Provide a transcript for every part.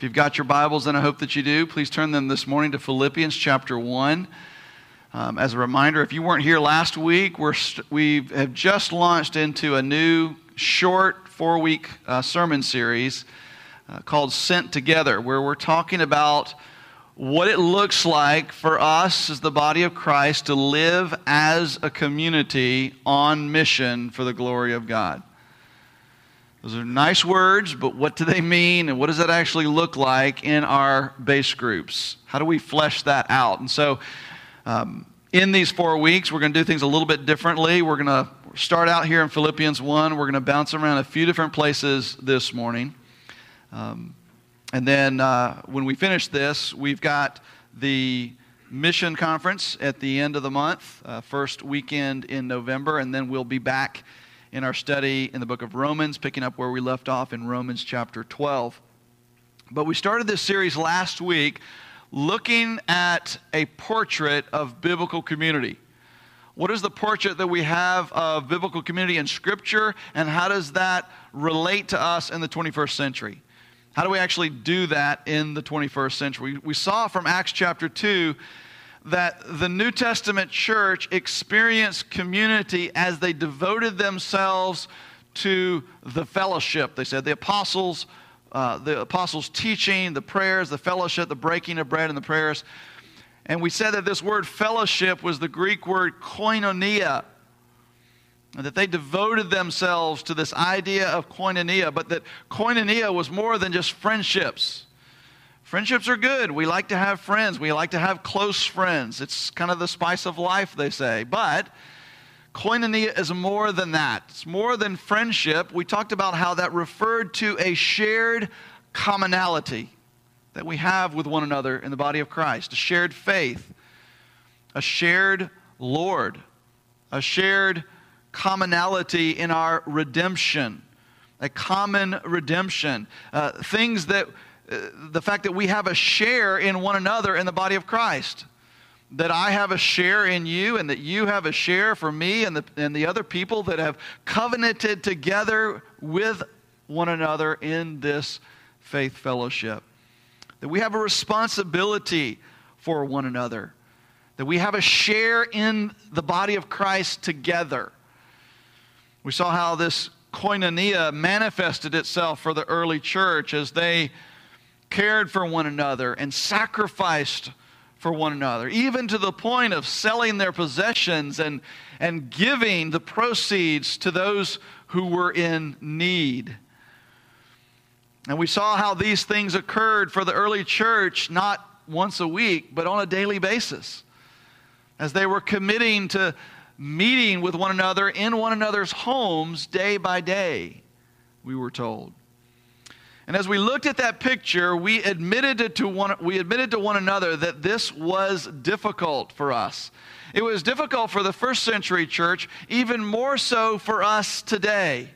If you've got your Bibles, and I hope that you do, please turn them this morning to Philippians chapter 1. Um, as a reminder, if you weren't here last week, we're st- we have just launched into a new short four week uh, sermon series uh, called Sent Together, where we're talking about what it looks like for us as the body of Christ to live as a community on mission for the glory of God. Those are nice words, but what do they mean and what does that actually look like in our base groups? How do we flesh that out? And so, um, in these four weeks, we're going to do things a little bit differently. We're going to start out here in Philippians 1. We're going to bounce around a few different places this morning. Um, and then uh, when we finish this, we've got the mission conference at the end of the month, uh, first weekend in November, and then we'll be back in our study in the book of Romans, picking up where we left off in Romans chapter 12. But we started this series last week looking at a portrait of biblical community. What is the portrait that we have of biblical community in Scripture, and how does that relate to us in the 21st century? How do we actually do that in the 21st century? We saw from Acts chapter 2 that the New Testament church experienced community as they devoted themselves to the fellowship. They said the apostles, uh, the apostles' teaching, the prayers, the fellowship, the breaking of bread, and the prayers. And we said that this word fellowship was the Greek word koinonia, and that they devoted themselves to this idea of koinonia, but that koinonia was more than just friendships. Friendships are good. We like to have friends. We like to have close friends. It's kind of the spice of life, they say. But koinonia is more than that. It's more than friendship. We talked about how that referred to a shared commonality that we have with one another in the body of Christ, a shared faith, a shared Lord, a shared commonality in our redemption, a common redemption, uh, things that the fact that we have a share in one another in the body of Christ. That I have a share in you, and that you have a share for me and the, and the other people that have covenanted together with one another in this faith fellowship. That we have a responsibility for one another. That we have a share in the body of Christ together. We saw how this koinonia manifested itself for the early church as they cared for one another and sacrificed for one another, even to the point of selling their possessions and, and giving the proceeds to those who were in need. And we saw how these things occurred for the early church not once a week, but on a daily basis. As they were committing to meeting with one another in one another's homes day by day, we were told. And as we looked at that picture, we admitted to one, we admitted to one another that this was difficult for us. It was difficult for the first century church, even more so for us today,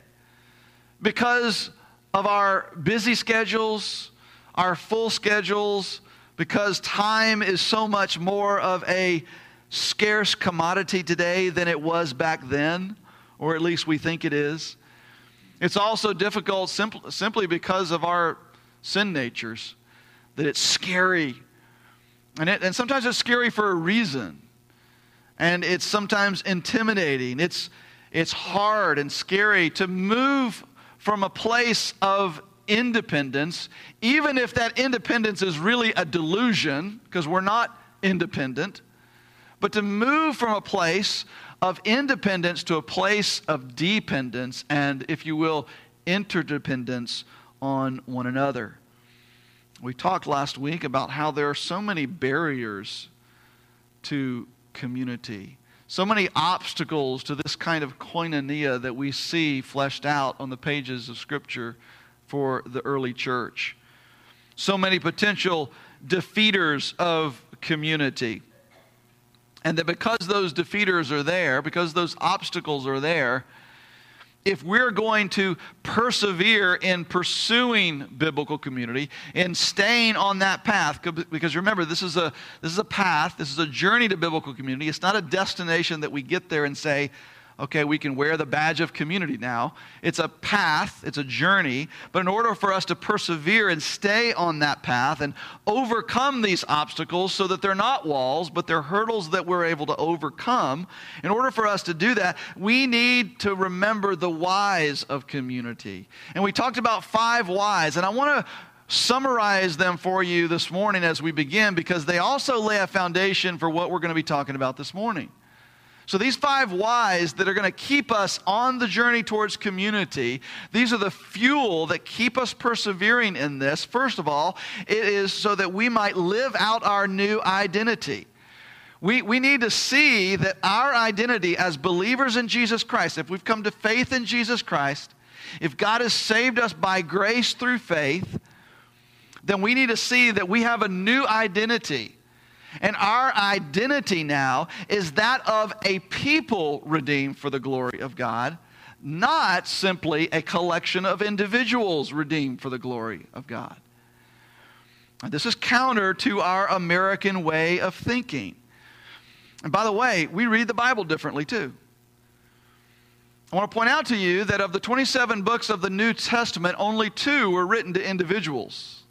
because of our busy schedules, our full schedules, because time is so much more of a scarce commodity today than it was back then, or at least we think it is. It's also difficult simpl- simply because of our sin natures, that it's scary. And, it, and sometimes it's scary for a reason. And it's sometimes intimidating. It's, it's hard and scary to move from a place of independence, even if that independence is really a delusion, because we're not independent, but to move from a place of independence to a place of dependence and, if you will, interdependence on one another. We talked last week about how there are so many barriers to community, so many obstacles to this kind of koinonia that we see fleshed out on the pages of Scripture for the early church. So many potential defeaters of community. And that because those defeaters are there, because those obstacles are there, if we're going to persevere in pursuing biblical community and staying on that path because remember this is a this is a path this is a journey to biblical community. It's not a destination that we get there and say Okay, we can wear the badge of community now. It's a path, it's a journey, but in order for us to persevere and stay on that path and overcome these obstacles so that they're not walls, but they're hurdles that we're able to overcome, in order for us to do that, we need to remember the whys of community. And we talked about five whys, and I want to summarize them for you this morning as we begin because they also lay a foundation for what we're going to be talking about this morning. So, these five whys that are going to keep us on the journey towards community, these are the fuel that keep us persevering in this. First of all, it is so that we might live out our new identity. We, we need to see that our identity as believers in Jesus Christ, if we've come to faith in Jesus Christ, if God has saved us by grace through faith, then we need to see that we have a new identity. And our identity now is that of a people redeemed for the glory of God, not simply a collection of individuals redeemed for the glory of God. This is counter to our American way of thinking. And by the way, we read the Bible differently too. I want to point out to you that of the 27 books of the New Testament, only two were written to individuals.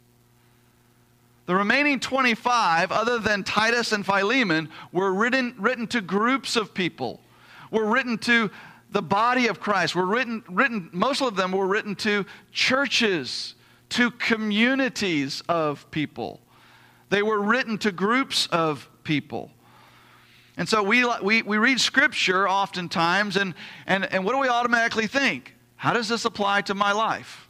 The remaining 25, other than Titus and Philemon, were written, written to groups of people, were written to the body of Christ, were written, written, most of them were written to churches, to communities of people. They were written to groups of people. And so we, we, we read scripture oftentimes, and, and, and what do we automatically think? How does this apply to my life?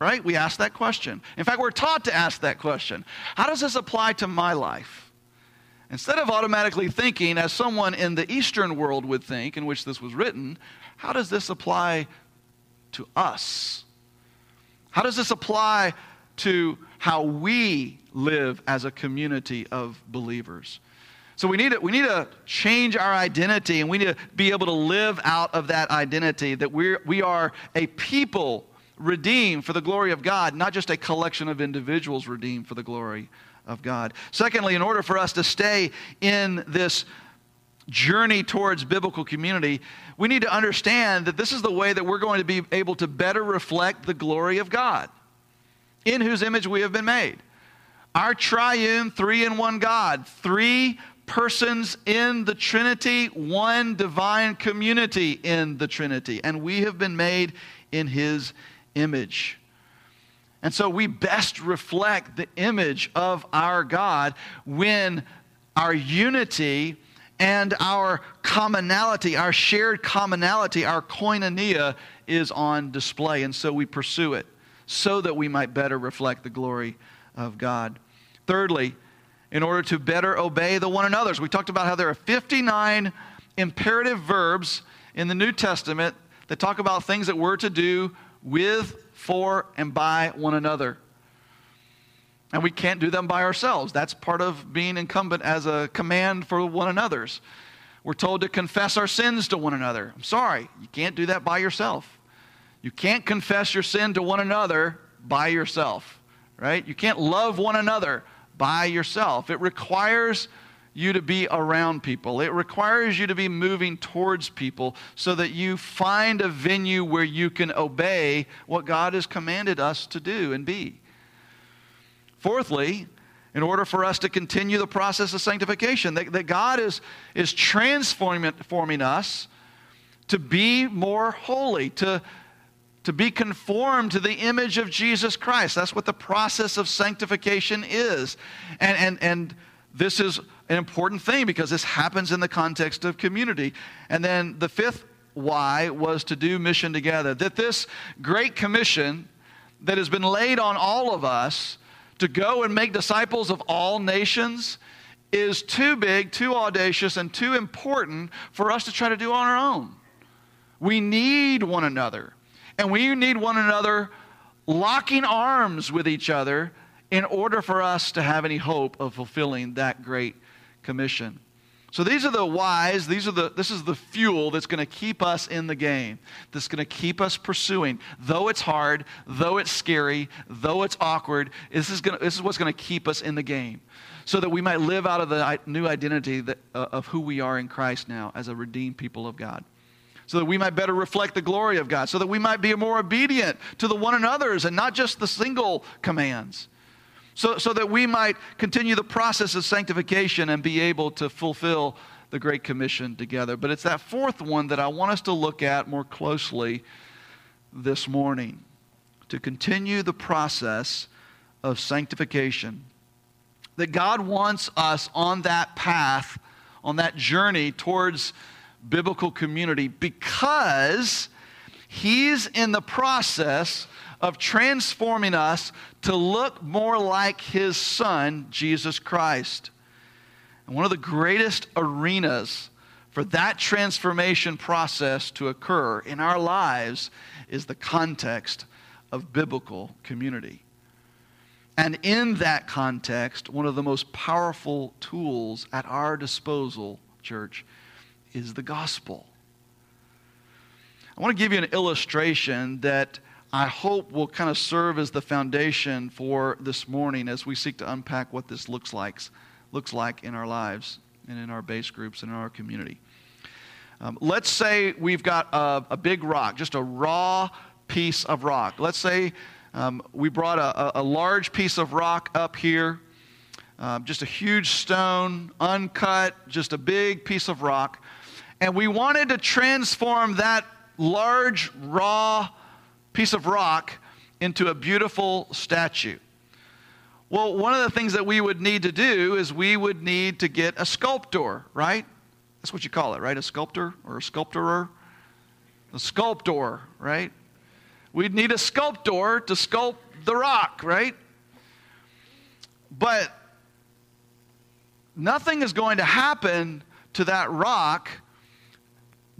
Right? We ask that question. In fact, we're taught to ask that question How does this apply to my life? Instead of automatically thinking, as someone in the Eastern world would think, in which this was written, how does this apply to us? How does this apply to how we live as a community of believers? So we need, to, we need to change our identity and we need to be able to live out of that identity that we're, we are a people redeemed for the glory of God, not just a collection of individuals redeemed for the glory of God. Secondly, in order for us to stay in this journey towards biblical community, we need to understand that this is the way that we're going to be able to better reflect the glory of God, in whose image we have been made. Our triune, three in one God, three persons in the Trinity, one divine community in the Trinity. And we have been made in his image. And so we best reflect the image of our God when our unity and our commonality, our shared commonality, our koinonia is on display. And so we pursue it so that we might better reflect the glory of God. Thirdly, in order to better obey the one another's, we talked about how there are 59 imperative verbs in the New Testament that talk about things that we're to do with, for, and by one another. And we can't do them by ourselves. That's part of being incumbent as a command for one another's. We're told to confess our sins to one another. I'm sorry, you can't do that by yourself. You can't confess your sin to one another by yourself, right? You can't love one another by yourself. It requires you to be around people. It requires you to be moving towards people so that you find a venue where you can obey what God has commanded us to do and be. Fourthly, in order for us to continue the process of sanctification, that, that God is, is transforming us to be more holy, to, to be conformed to the image of Jesus Christ. That's what the process of sanctification is. And, and, and this is an important thing because this happens in the context of community. And then the fifth why was to do mission together. That this great commission that has been laid on all of us to go and make disciples of all nations is too big, too audacious, and too important for us to try to do on our own. We need one another. And we need one another locking arms with each other in order for us to have any hope of fulfilling that great commission. So these are the whys, these are the, this is the fuel that's going to keep us in the game, that's going to keep us pursuing. Though it's hard, though it's scary, though it's awkward, this is, going to, this is what's going to keep us in the game so that we might live out of the new identity that, uh, of who we are in Christ now as a redeemed people of God. so that we might better reflect the glory of God, so that we might be more obedient to the one another's and not just the single commands. So, so that we might continue the process of sanctification and be able to fulfill the Great Commission together. But it's that fourth one that I want us to look at more closely this morning to continue the process of sanctification. That God wants us on that path, on that journey towards biblical community because He's in the process of transforming us to look more like His Son, Jesus Christ. And one of the greatest arenas for that transformation process to occur in our lives is the context of biblical community. And in that context, one of the most powerful tools at our disposal, church, is the gospel. I want to give you an illustration that I hope will kind of serve as the foundation for this morning as we seek to unpack what this looks like, looks like in our lives and in our base groups and in our community. Um, let's say we've got a, a, big rock, just a raw piece of rock. Let's say um, we brought a, a, large piece of rock up here, uh, just a huge stone, uncut, just a big piece of rock and we wanted to transform that large, raw piece of rock into a beautiful statue. Well, one of the things that we would need to do is we would need to get a sculptor, right? That's what you call it, right? A sculptor or a sculptorer? A sculptor, right? We'd need a sculptor to sculpt the rock, right? But nothing is going to happen to that rock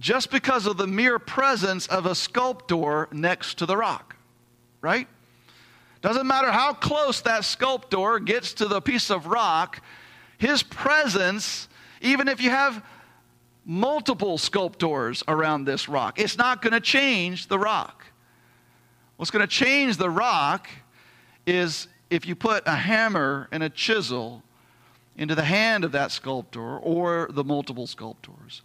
just because of the mere presence of a sculptor next to the rock, right? Doesn't matter how close that sculptor gets to the piece of rock, his presence, even if you have multiple sculptors around this rock, it's not going to change the rock. What's going to change the rock is if you put a hammer and a chisel into the hand of that sculptor or the multiple sculptors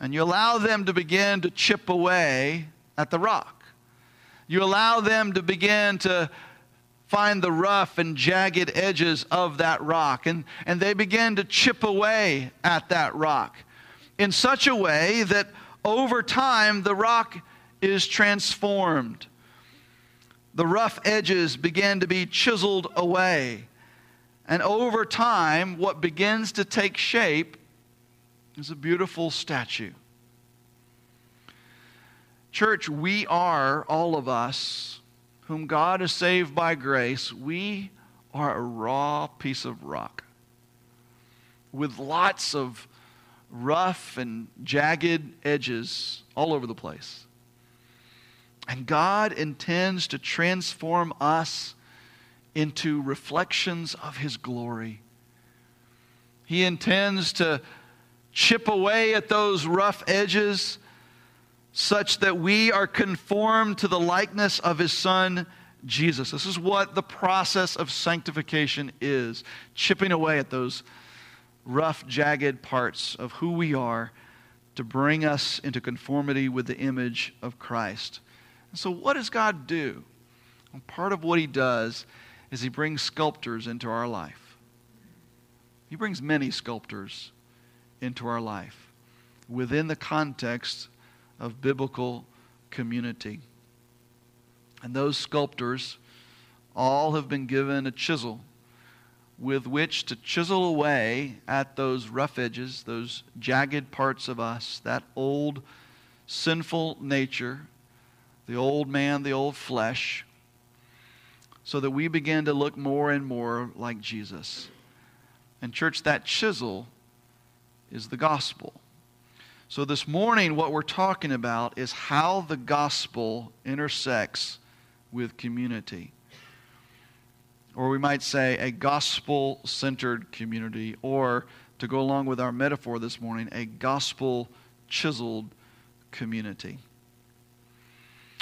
and you allow them to begin to chip away at the rock. You allow them to begin to find the rough and jagged edges of that rock, and, and they begin to chip away at that rock in such a way that over time the rock is transformed. The rough edges begin to be chiseled away. And over time, what begins to take shape is a beautiful statue. Church, we are, all of us, whom God has saved by grace, we are a raw piece of rock with lots of rough and jagged edges all over the place. And God intends to transform us into reflections of His glory. He intends to chip away at those rough edges such that we are conformed to the likeness of his son Jesus. This is what the process of sanctification is chipping away at those rough, jagged parts of who we are to bring us into conformity with the image of Christ. And so, what does God do? And part of what he does is he brings sculptors into our life. He brings many sculptors into our life within the context of biblical community. And those sculptors all have been given a chisel with which to chisel away at those rough edges, those jagged parts of us, that old sinful nature, the old man, the old flesh, so that we begin to look more and more like Jesus. And, church, that chisel is the gospel. So, this morning, what we're talking about is how the gospel intersects with community. Or we might say a gospel centered community, or to go along with our metaphor this morning, a gospel chiseled community.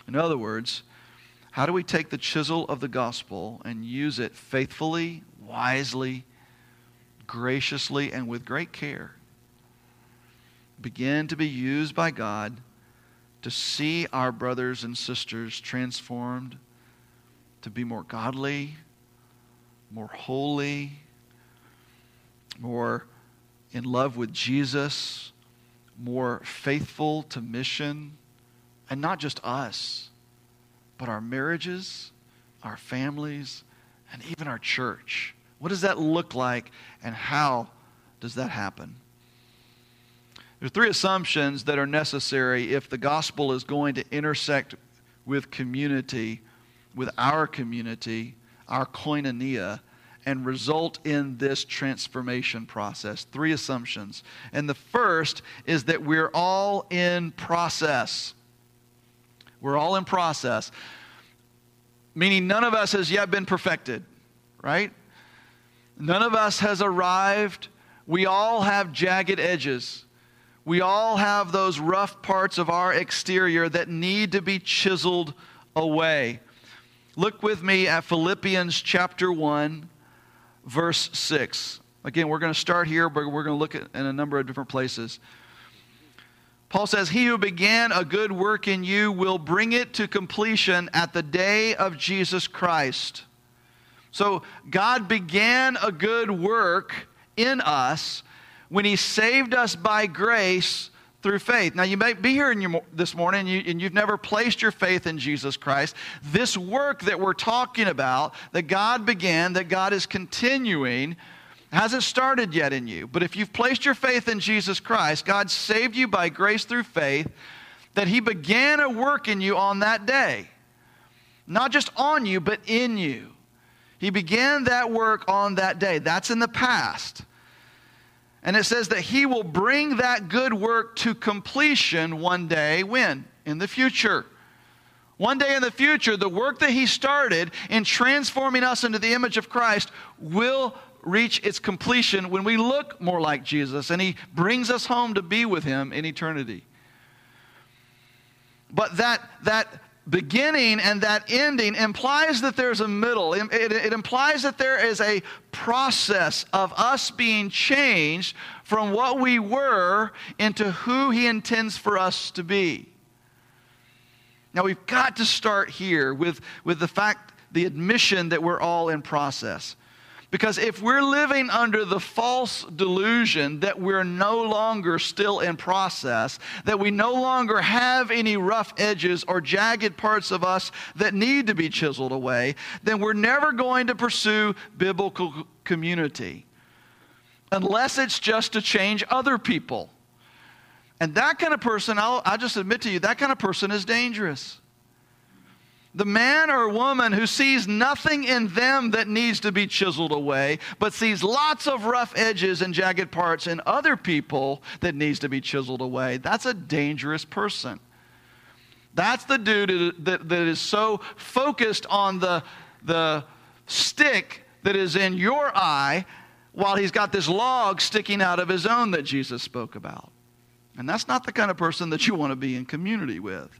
In other words, how do we take the chisel of the gospel and use it faithfully, wisely, graciously, and with great care begin to be used by God to see our brothers and sisters transformed to be more godly, more holy, more in love with Jesus, more faithful to mission, and not just us, but our marriages, our families, and even our church. What does that look like, and how does that happen? There are three assumptions that are necessary if the gospel is going to intersect with community, with our community, our koinonia, and result in this transformation process. Three assumptions. And the first is that we're all in process. We're all in process, meaning none of us has yet been perfected, right? None of us has arrived. We all have jagged edges. We all have those rough parts of our exterior that need to be chiseled away. Look with me at Philippians chapter 1 verse 6. Again, we're going to start here, but we're going to look at in a number of different places. Paul says, He who began a good work in you will bring it to completion at the day of Jesus Christ. So, God began a good work in us when He saved us by grace through faith. Now, you may be here in your, this morning and, you, and you've never placed your faith in Jesus Christ. This work that we're talking about, that God began, that God is continuing, hasn't started yet in you. But if you've placed your faith in Jesus Christ, God saved you by grace through faith, that He began a work in you on that day. Not just on you, but in you. He began that work on that day. That's in the past. And it says that he will bring that good work to completion one day. When? In the future. One day in the future, the work that he started in transforming us into the image of Christ will reach its completion when we look more like Jesus and he brings us home to be with him in eternity. But that, that beginning and that ending implies that there's a middle. It, it, it, implies that there is a process of us being changed from what we were into who He intends for us to be. Now, we've got to start here with, with the fact, the admission that we're all in process. Because if we're living under the false delusion that we're no longer still in process, that we no longer have any rough edges or jagged parts of us that need to be chiseled away, then we're never going to pursue biblical community unless it's just to change other people. And that kind of person, I'll, I'll just admit to you, that kind of person is dangerous. The man or woman who sees nothing in them that needs to be chiseled away, but sees lots of rough edges and jagged parts in other people that needs to be chiseled away, that's a dangerous person. That's the dude that, is so focused on the, the stick that is in your eye while he's got this log sticking out of his own that Jesus spoke about. And that's not the kind of person that you want to be in community with.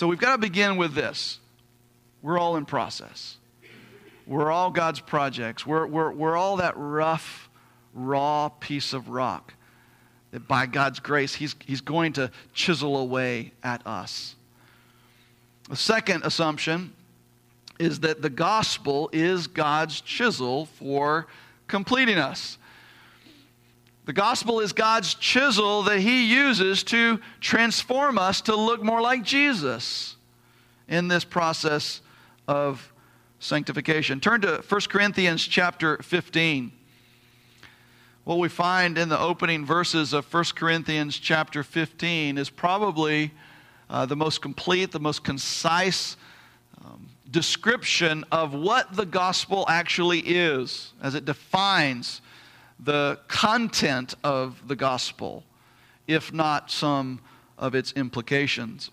So we've got to begin with this. We're all in process. We're all God's projects. We're, we're, we're all that rough, raw piece of rock that by God's grace, he's, he's going to chisel away at us. The second assumption is that the gospel is God's chisel for completing us. The gospel is God's chisel that He uses to transform us to look more like Jesus in this process of sanctification. Turn to 1 Corinthians chapter 15. What we find in the opening verses of 1 Corinthians chapter 15 is probably uh, the most complete, the most concise um, description of what the gospel actually is as it defines the content of the gospel, if not some of its implications.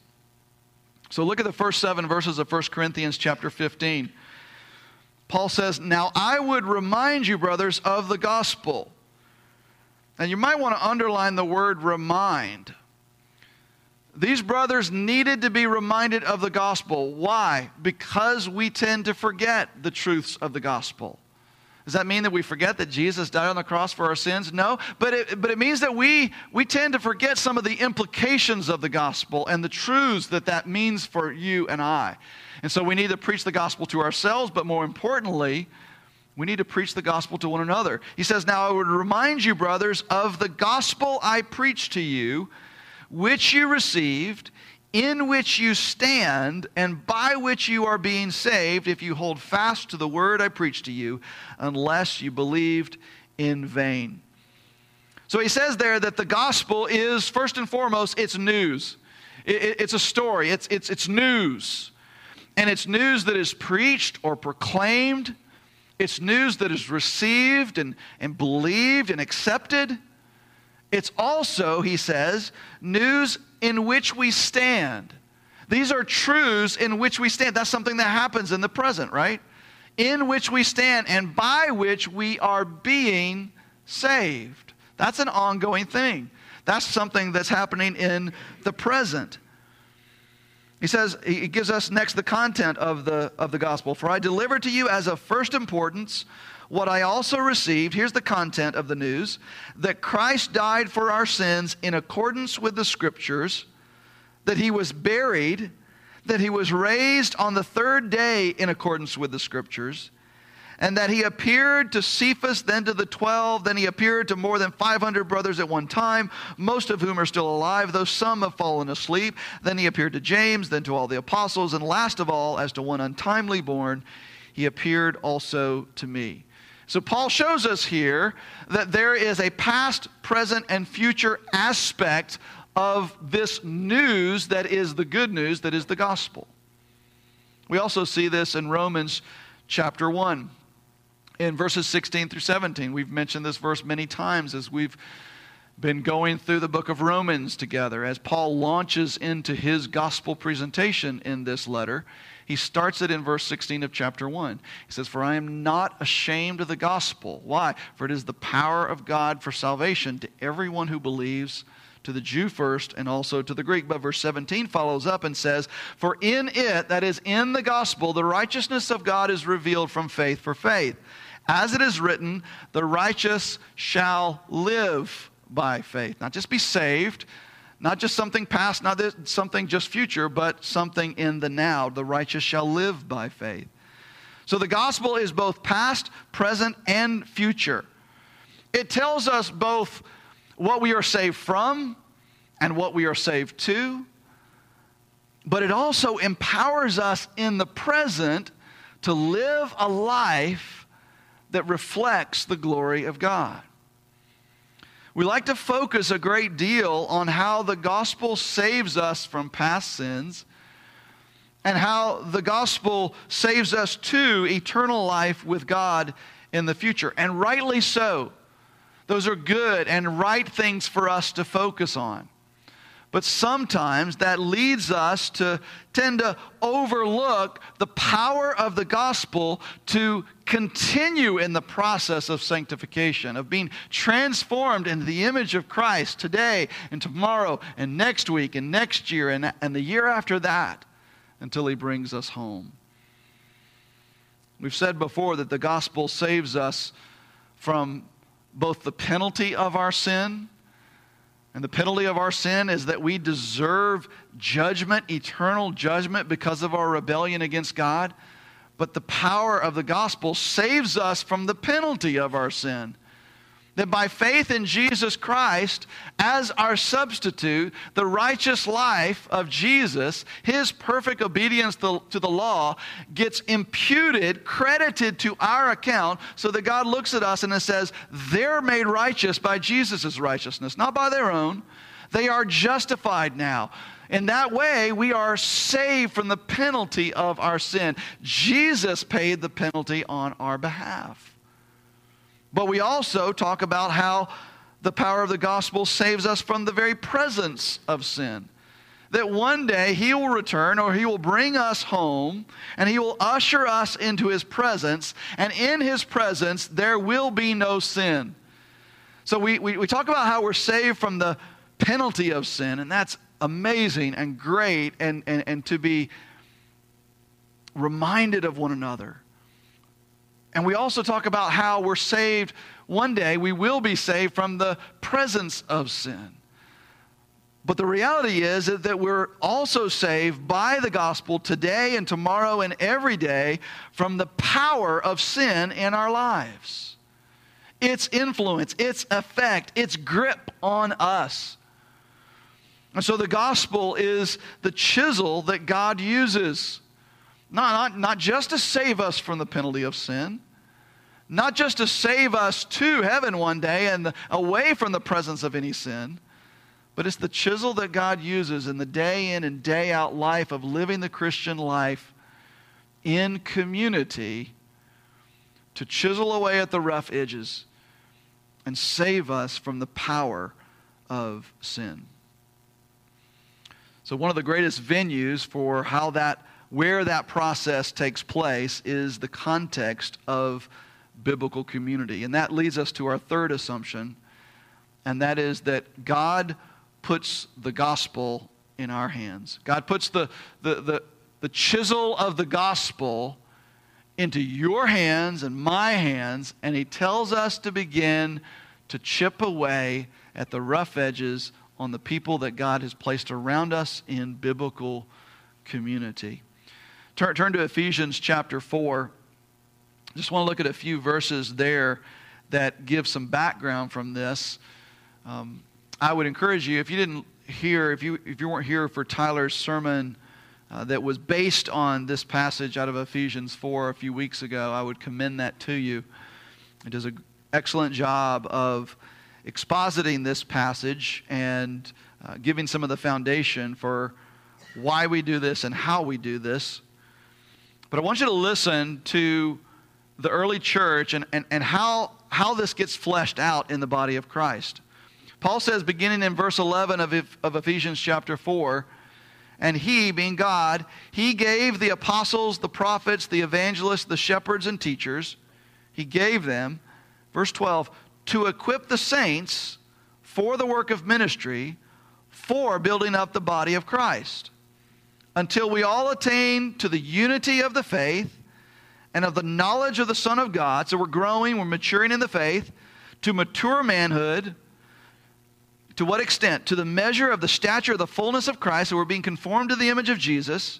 So look at the first seven verses of 1 Corinthians chapter 15. Paul says, Now I would remind you, brothers, of the gospel. And you might want to underline the word remind. These brothers needed to be reminded of the gospel. Why? Because we tend to forget the truths of the gospel. Does that mean that we forget that Jesus died on the cross for our sins? No, but it, but it means that we, we tend to forget some of the implications of the gospel and the truths that that means for you and I. And so we need to preach the gospel to ourselves, but more importantly, we need to preach the gospel to one another. He says, Now I would remind you, brothers, of the gospel I preached to you, which you received in which you stand and by which you are being saved if you hold fast to the word I preached to you, unless you believed in vain. So he says there that the gospel is, first and foremost, it's news. it's a story, it's, it's, it's news. And it's news that is preached or proclaimed, it's news that is received and, and believed and accepted. It's also, he says, news in which we stand. These are truths in which we stand. That's something that happens in the present, right? In which we stand and by which we are being saved. That's an ongoing thing. That's something that's happening in the present. He says, he gives us next the content of the, of the gospel. For I delivered to you as of first importance what I also received, here's the content of the news that Christ died for our sins in accordance with the scriptures, that he was buried, that he was raised on the third day in accordance with the scriptures, and that he appeared to Cephas, then to the twelve, then he appeared to more than 500 brothers at one time, most of whom are still alive, though some have fallen asleep. Then he appeared to James, then to all the apostles, and last of all, as to one untimely born, he appeared also to me. So, Paul shows us here that there is a past, present, and future aspect of this news that is the good news, that is the gospel. We also see this in Romans chapter 1, in verses 16 through 17. We've mentioned this verse many times as we've been going through the book of Romans together, as Paul launches into his gospel presentation in this letter. He starts it in verse 16 of chapter 1. He says, For I am not ashamed of the gospel. Why? For it is the power of God for salvation to everyone who believes, to the Jew first and also to the Greek. But verse 17 follows up and says, For in it, that is in the gospel, the righteousness of God is revealed from faith for faith. As it is written, the righteous shall live by faith. Not just be saved, not just something past, not something just future, but something in the now. The righteous shall live by faith. So the gospel is both past, present, and future. It tells us both what we are saved from and what we are saved to, but it also empowers us in the present to live a life that reflects the glory of God. We like to focus a great deal on how the gospel saves us from past sins and how the gospel saves us to eternal life with God in the future. And rightly so. Those are good and right things for us to focus on. But sometimes that leads us to tend to overlook the power of the gospel to continue in the process of sanctification, of being transformed into the image of Christ today and tomorrow and next week and next year and, and the year after that until he brings us home. We've said before that the gospel saves us from both the penalty of our sin and the penalty of our sin is that we deserve judgment, eternal judgment, because of our rebellion against God. But the power of the gospel saves us from the penalty of our sin that by faith in Jesus Christ as our substitute, the righteous life of Jesus, his perfect obedience to, the law, gets imputed, credited to our account, so that God looks at us and it says, they're made righteous by Jesus' righteousness, not by their own. They are justified now. In that way, we are saved from the penalty of our sin. Jesus paid the penalty on our behalf. But we also talk about how the power of the gospel saves us from the very presence of sin. That one day he will return or he will bring us home and he will usher us into his presence, and in his presence there will be no sin. So we, we, we talk about how we're saved from the penalty of sin, and that's amazing and great, and, and, and to be reminded of one another And we also talk about how we're saved one day, we will be saved from the presence of sin. But the reality is that we're also saved by the gospel today and tomorrow and every day from the power of sin in our lives. Its influence, its effect, its grip on us. And so the gospel is the chisel that God uses, not, not, not just to save us from the penalty of sin, not just to save us to heaven one day and away from the presence of any sin but it's the chisel that God uses in the day in and day out life of living the Christian life in community to chisel away at the rough edges and save us from the power of sin. So, one of the greatest venues for how that, where that process takes place is the context of biblical community. And that leads us to our third assumption, and that is that God puts the gospel in our hands. God puts the, the, the, the chisel of the gospel into your hands and my hands, and He tells us to begin to chip away at the rough edges on the people that God has placed around us in biblical community. Turn, turn to Ephesians chapter 4. Just want to look at a few verses there that give some background from this. Um, I would encourage you, if you didn't hear, if you, if you weren't here for Tyler's sermon uh, that was based on this passage out of Ephesians 4 a few weeks ago, I would commend that to you. It does an excellent job of expositing this passage and uh, giving some of the foundation for why we do this and how we do this. But I want you to listen to the early church and, and, and how, how this gets fleshed out in the body of Christ. Paul says, beginning in verse 11 of, of Ephesians chapter 4, and he, being God, he gave the apostles, the prophets, the evangelists, the shepherds, and teachers, he gave them, verse 12, to equip the saints for the work of ministry, for building up the body of Christ, until we all attain to the unity of the faith and of the knowledge of the Son of God. So we're growing, we're maturing in the faith to mature manhood to what extent? To the measure of the stature of the fullness of Christ, so we're being conformed to the image of Jesus,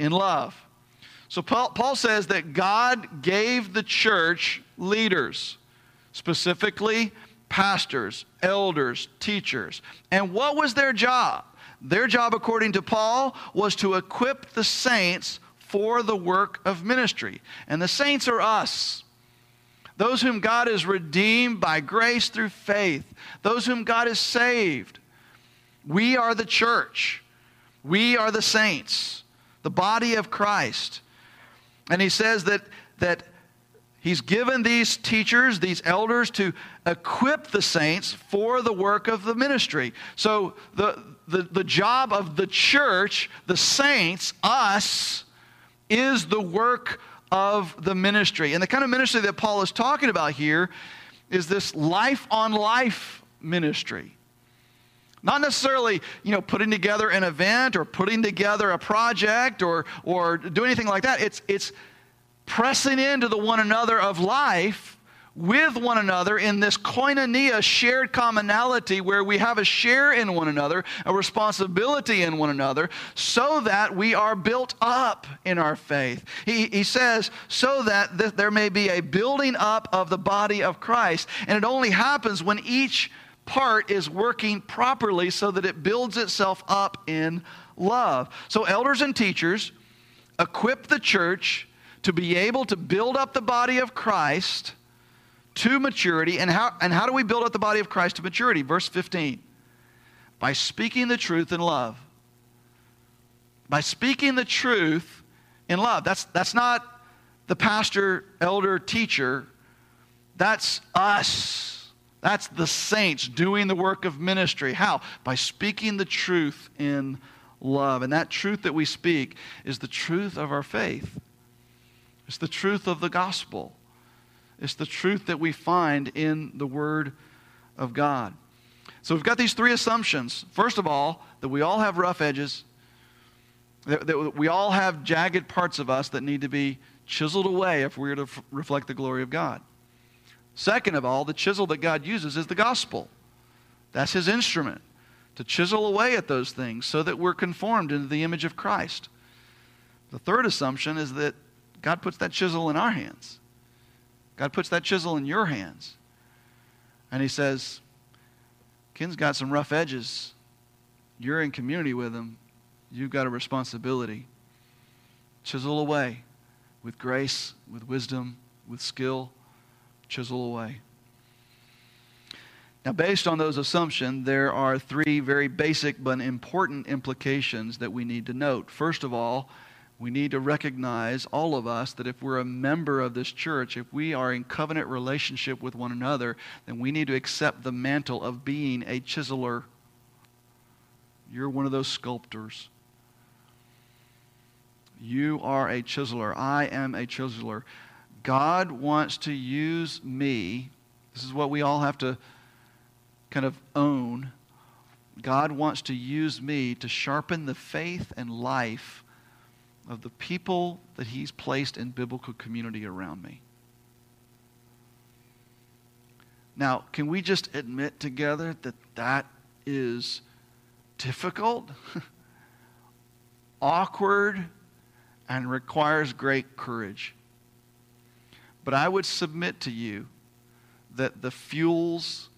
in love. So Paul, Paul says that God gave the church leaders, specifically pastors, elders, teachers. And what was their job? Their job, according to Paul, was to equip the saints for the work of ministry. And the saints are us. Those whom God has redeemed by grace through faith, those whom God has saved. We are the church. We are the saints, the body of Christ. And he says that, that he's given these teachers, these elders, to equip the saints for the work of the ministry. So the, the, the job of the church, the saints, us, is the work of the ministry. And the kind of ministry that Paul is talking about here is this life on life ministry. Not necessarily, you know, putting together an event or putting together a project or, or do anything like that. It's, it's pressing into the one another of life with one another in this koinonia, shared commonality, where we have a share in one another, a responsibility in one another, so that we are built up in our faith. He, he says, so that th- there may be a building up of the body of Christ. And it only happens when each part is working properly so that it builds itself up in love. So, elders and teachers equip the church to be able to build up the body of Christ to maturity. And how, and how do we build up the body of Christ to maturity? Verse 15 by speaking the truth in love. By speaking the truth in love. That's, that's not the pastor, elder, teacher, that's us. That's the saints doing the work of ministry. How? By speaking the truth in love. And that truth that we speak is the truth of our faith, it's the truth of the gospel, it's the truth that we find in the Word of God. So we've got these three assumptions. First of all, that we all have rough edges, that, that we all have jagged parts of us that need to be chiseled away if we're to f- reflect the glory of God. Second of all, the chisel that God uses is the gospel. That's his instrument to chisel away at those things so that we're conformed into the image of Christ. The third assumption is that God puts that chisel in our hands. God puts that chisel in your hands. And he says, Ken's got some rough edges. You're in community with him. You've got a responsibility. Chisel away with grace, with wisdom, with skill. Chisel away. Now, based on those assumptions, there are three very basic but important implications that we need to note. First of all, we need to recognize, all of us, that if we're a member of this church, if we are in covenant relationship with one another, then we need to accept the mantle of being a chiseler. You're one of those sculptors. You are a chiseler. I am a chiseler. God wants to use me. This is what we all have to kind of own. God wants to use me to sharpen the faith and life of the people that He's placed in biblical community around me. Now, can we just admit together that that is difficult, awkward, and requires great courage? But I would submit to you that the fuels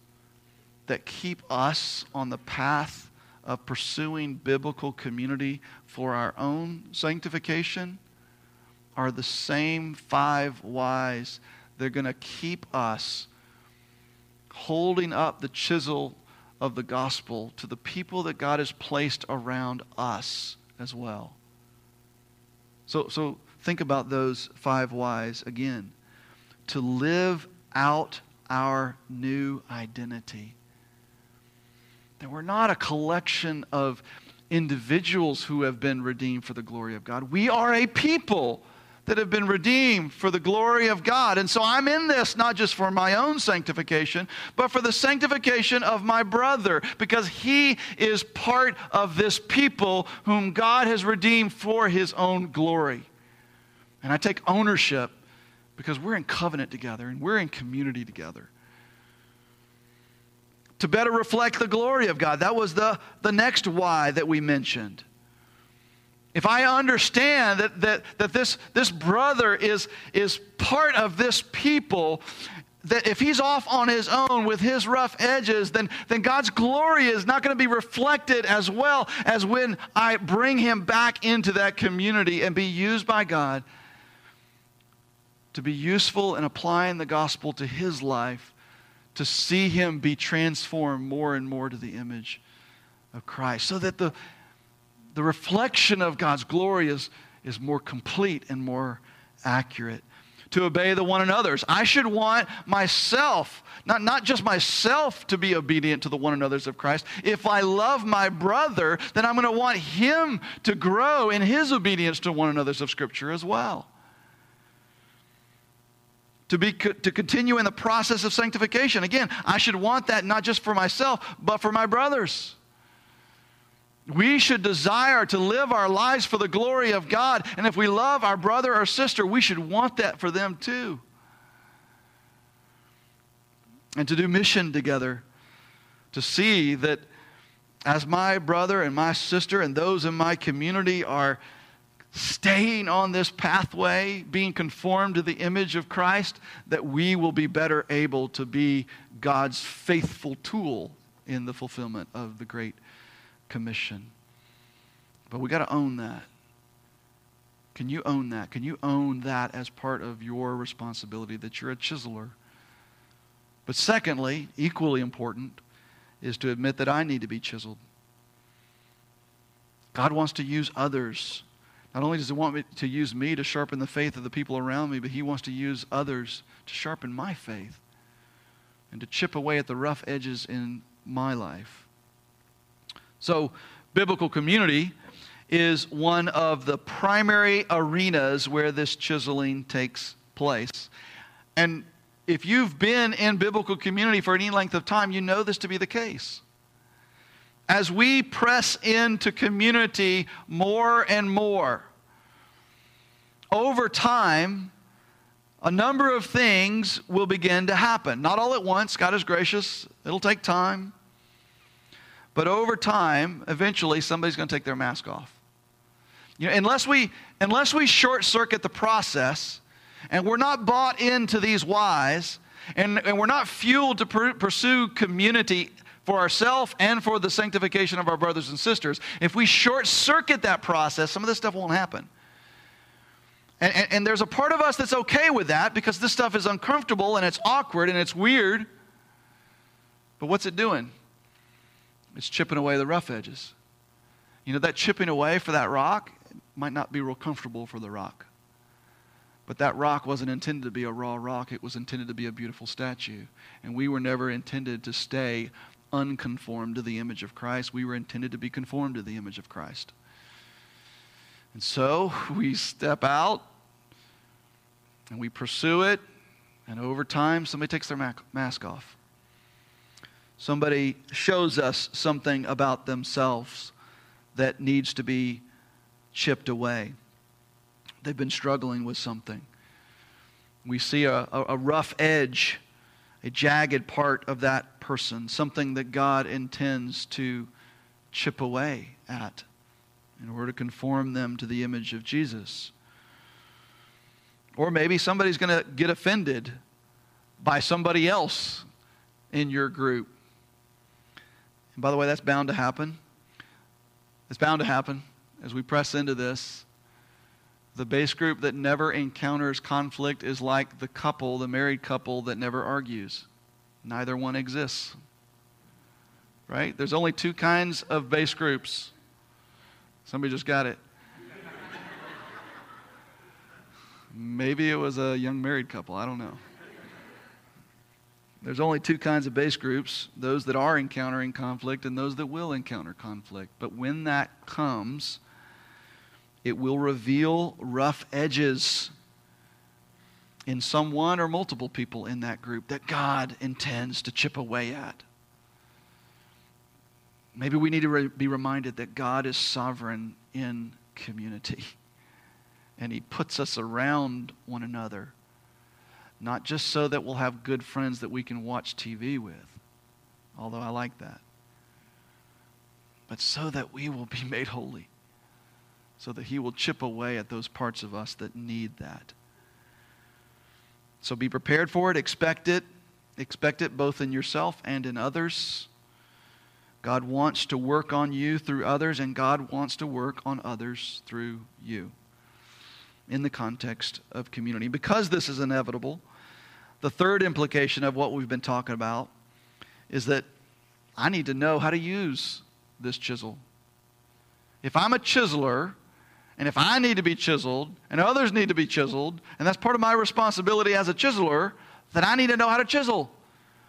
that keep us on the path of pursuing biblical community for our own sanctification are the same five whys. They're going to keep us holding up the chisel of the gospel to the people that God has placed around us as well. So, so think about those five whys again. To live out our new identity that we're not a collection of individuals who have been redeemed for the glory of God. We are a people that have been redeemed for the glory of God. And so I'm in this not just for my own sanctification, but for the sanctification of my brother, because he is part of this people whom God has redeemed for his own glory. And I take ownership because we're in covenant together and we're in community together to better reflect the glory of God. That was the, the next why that we mentioned. If I understand that, that, that this, this brother is, is part of this people, that if he's off on his own with his rough edges, then, then God's glory is not going to be reflected as well as when I bring him back into that community and be used by God to be useful in applying the gospel to his life to see him be transformed more and more to the image of Christ so that the, the reflection of God's glory is, is more complete and more accurate. To obey the one another's. I should want myself, not, not just myself, to be obedient to the one another's of Christ. If I love my brother, then I'm going to want him to grow in his obedience to one another's of Scripture as well to, be, to continue in the process of sanctification. Again, I should want that not just for myself, but for my brothers. We should desire to live our lives for the glory of God. And if we love our brother or sister, we should want that for them too. And to do mission together, to see that as my brother and my sister and those in my community are staying on this pathway, being conformed to the image of Christ, that we will be better able to be God's faithful tool in the fulfillment of the Great Commission. But we got to own that. Can you own that? Can you own that as part of your responsibility that you're a chiseler? But secondly, equally important, is to admit that I need to be chiseled. God wants to use others Not only does He want me to use me to sharpen the faith of the people around me, but He wants to use others to sharpen my faith and to chip away at the rough edges in my life. So, biblical community is one of the primary arenas where this chiseling takes place. And if you've been in biblical community for any length of time, you know this to be the case. As we press into community more and more, over time, a number of things will begin to happen. Not all at once, God is gracious, it'll take time. But over time, eventually, somebody's going to take their mask off. You know, unless we, unless we short circuit the process, and we're not bought into these whys, and, and we're not fueled to pr- pursue community for ourselves and for the sanctification of our brothers and sisters, if we short circuit that process, some of this stuff won't happen. And, and, and, there's a part of us that's okay with that because this stuff is uncomfortable and it's awkward and it's weird. But what's it doing? It's chipping away the rough edges. You know, that chipping away for that rock might not be real comfortable for the rock. But that rock wasn't intended to be a raw rock, it was intended to be a beautiful statue. And we were never intended to stay unconformed to the image of Christ. We were intended to be conformed to the image of Christ. And so we step out and we pursue it, and over time, somebody takes their mask off. Somebody shows us something about themselves that needs to be chipped away. They've been struggling with something. We see a, a, rough edge, a jagged part of that person, something that God intends to chip away at in order to conform them to the image of Jesus. Or maybe somebody's going to get offended by somebody else in your group. And by the way, that's bound to happen. It's bound to happen as we press into this. The base group that never encounters conflict is like the couple, the married couple that never argues. Neither one exists. Right? There's only two kinds of base groups. Somebody just got it. Maybe it was a young married couple. I don't know. There's only two kinds of base groups those that are encountering conflict and those that will encounter conflict. But when that comes, it will reveal rough edges in someone or multiple people in that group that God intends to chip away at. Maybe we need to re- be reminded that God is sovereign in community and He puts us around one another, not just so that we'll have good friends that we can watch TV with, although I like that, but so that we will be made holy so that He will chip away at those parts of us that need that. So be prepared for it, expect it, expect it both in yourself and in others. God wants to work on you through others, and God wants to work on others through you in the context of community. Because this is inevitable, the third implication of what we've been talking about is that I need to know how to use this chisel. If I'm a chiseler, and if I need to be chiseled and others need to be chiseled, and that's part of my responsibility as a chiseler, then I need to know how to chisel.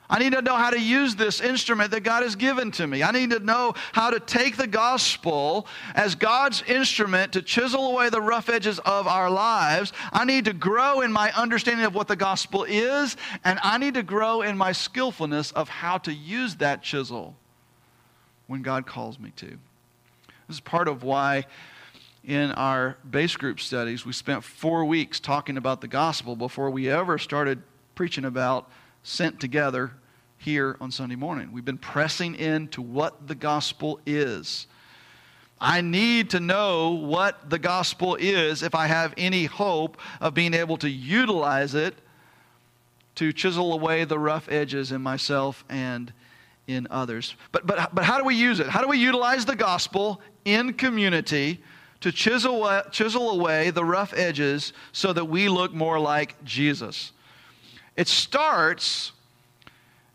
I need to know how to use this instrument that God has given to me. I need to know how to take the gospel as God's instrument to chisel away the rough edges of our lives. I need to grow in my understanding of what the gospel is, and I need to grow in my skillfulness of how to use that chisel when God calls me to. This is part of why in our base group studies, we spent four weeks talking about the gospel before we ever started preaching about sent together here on Sunday morning. We've been pressing into what the gospel is. I need to know what the gospel is if I have any hope of being able to utilize it to chisel away the rough edges in myself and in others. But, but, but how do we use it? How do we utilize the gospel in community to chisel, chisel away the rough edges so that we look more like Jesus. It starts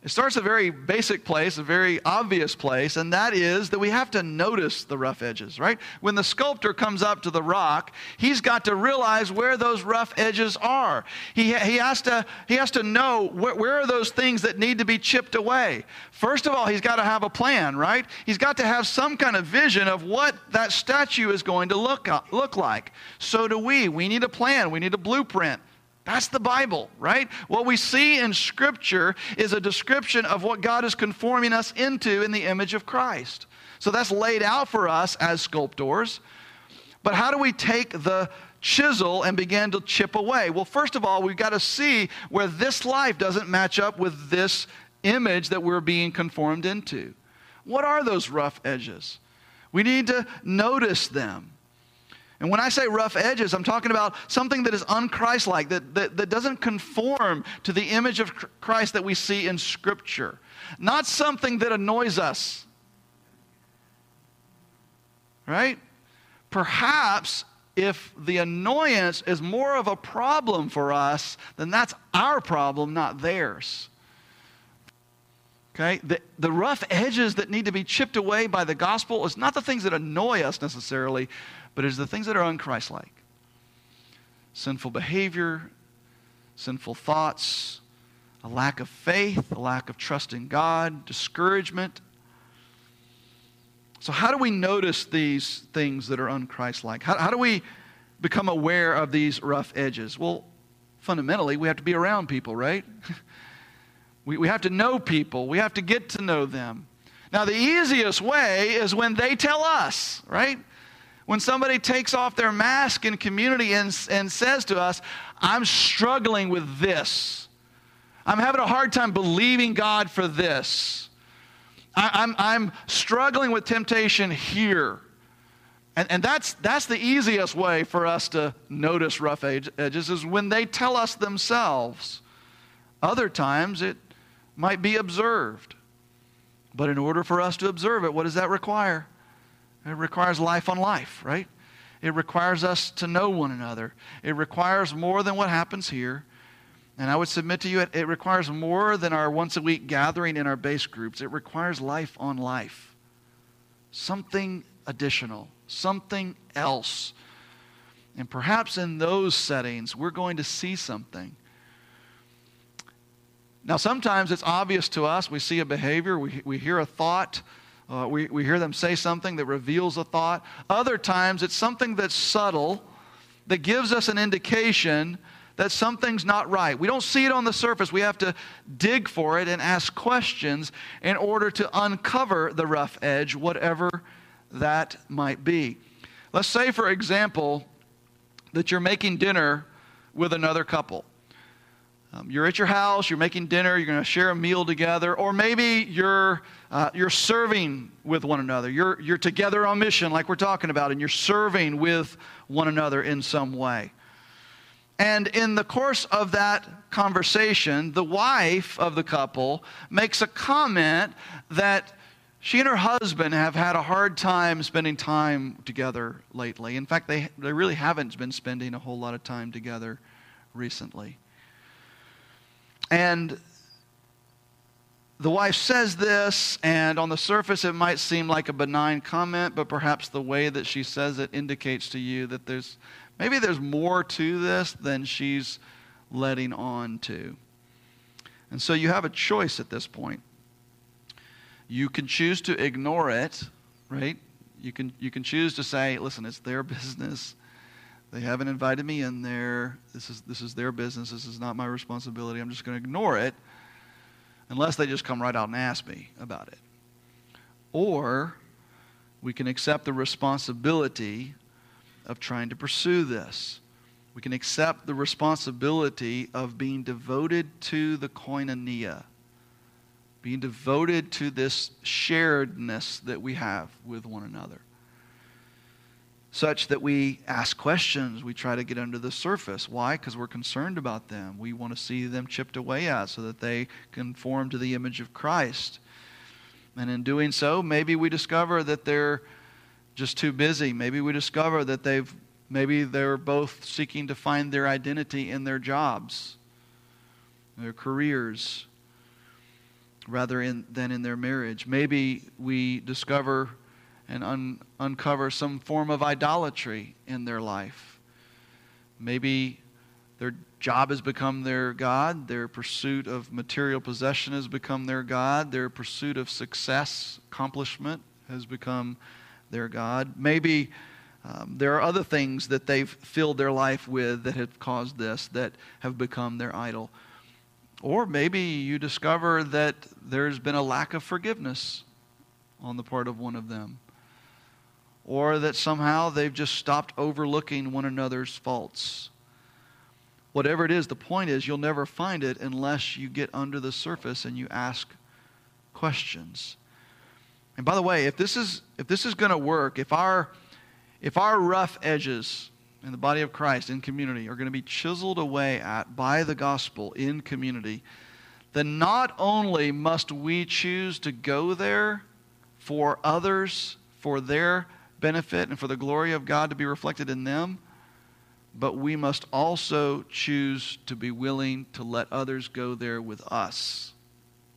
It starts a very basic place, a very obvious place, and that is that we have to notice the rough edges, right? When the sculptor comes up to the rock, he's got to realize where those rough edges are. He, he, has, to, he has to know where, where are those things that need to be chipped away. First of all, he's got to have a plan, right? He's got to have some kind of vision of what that statue is going to look, look like. So do we. We need a plan, we need a blueprint. That's the Bible, right? What we see in Scripture is a description of what God is conforming us into in the image of Christ. So that's laid out for us as sculptors. But how do we take the chisel and begin to chip away? Well, first of all, we've got to see where this life doesn't match up with this image that we're being conformed into. What are those rough edges? We need to notice them. And when I say rough edges, I'm talking about something that is unchristlike, that, that, that doesn't conform to the image of Christ that we see in Scripture. Not something that annoys us. Right? Perhaps if the annoyance is more of a problem for us, then that's our problem, not theirs. Okay? The, the rough edges that need to be chipped away by the gospel is not the things that annoy us necessarily, but it is the things that are unchristlike sinful behavior, sinful thoughts, a lack of faith, a lack of trust in God, discouragement. So, how do we notice these things that are unchristlike? How, how do we become aware of these rough edges? Well, fundamentally, we have to be around people, right? we, we have to know people, we have to get to know them. Now, the easiest way is when they tell us, right? When somebody takes off their mask in community and, and says to us, I'm struggling with this, I'm having a hard time believing God for this, I, I'm, I'm struggling with temptation here. And, and that's, that's the easiest way for us to notice rough edges is when they tell us themselves. Other times it might be observed. But in order for us to observe it, what does that require? It requires life on life, right? It requires us to know one another. It requires more than what happens here. And I would submit to you, it, it requires more than our once a week gathering in our base groups. It requires life on life. Something additional, something else. And perhaps in those settings, we're going to see something. Now, sometimes it's obvious to us. We see a behavior, we, we hear a thought, uh, we, we hear them say something that reveals a thought. Other times, it's something that's subtle that gives us an indication that something's not right. We don't see it on the surface. We have to dig for it and ask questions in order to uncover the rough edge, whatever that might be. Let's say, for example, that you're making dinner with another couple. Um, you're at your house, you're making dinner, you're going to share a meal together, or maybe you're, uh, you're serving with one another. You're, you're together on mission, like we're talking about, and you're serving with one another in some way. And in the course of that conversation, the wife of the couple makes a comment that she and her husband have had a hard time spending time together lately. In fact, they, they really haven't been spending a whole lot of time together recently. And the wife says this, and on the surface it might seem like a benign comment, but perhaps the way that she says it indicates to you that there's maybe there's more to this than she's letting on to. And so you have a choice at this point. You can choose to ignore it, right? You can, you can choose to say, listen, it's their business. They haven't invited me in there. This is, this is their business. This is not my responsibility. I'm just going to ignore it unless they just come right out and ask me about it. Or we can accept the responsibility of trying to pursue this. We can accept the responsibility of being devoted to the koinonia, being devoted to this sharedness that we have with one another such that we ask questions. We try to get under the surface. Why? Because we're concerned about them. We want to see them chipped away at so that they conform to the image of Christ. And in doing so, maybe we discover that they're just too busy. Maybe we discover that they've maybe they're both seeking to find their identity in their jobs, their careers. rather in, than in their marriage. Maybe we discover and un, uncover some form of idolatry in their life. Maybe their job has become their God, their pursuit of material possession has become their God, their pursuit of success, accomplishment has become their God. Maybe um, there are other things that they've filled their life with that have caused this, that have become their idol. Or maybe you discover that there's been a lack of forgiveness on the part of one of them. Or that somehow they've just stopped overlooking one another's faults. Whatever it is, the point is you'll never find it unless you get under the surface and you ask questions. And by the way, if this is if this is going to work, if our if our rough edges in the body of Christ in community are going to be chiseled away at by the gospel in community, then not only must we choose to go there for others, for their benefit, and for the glory of God to be reflected in them, but we must also choose to be willing to let others go there with us.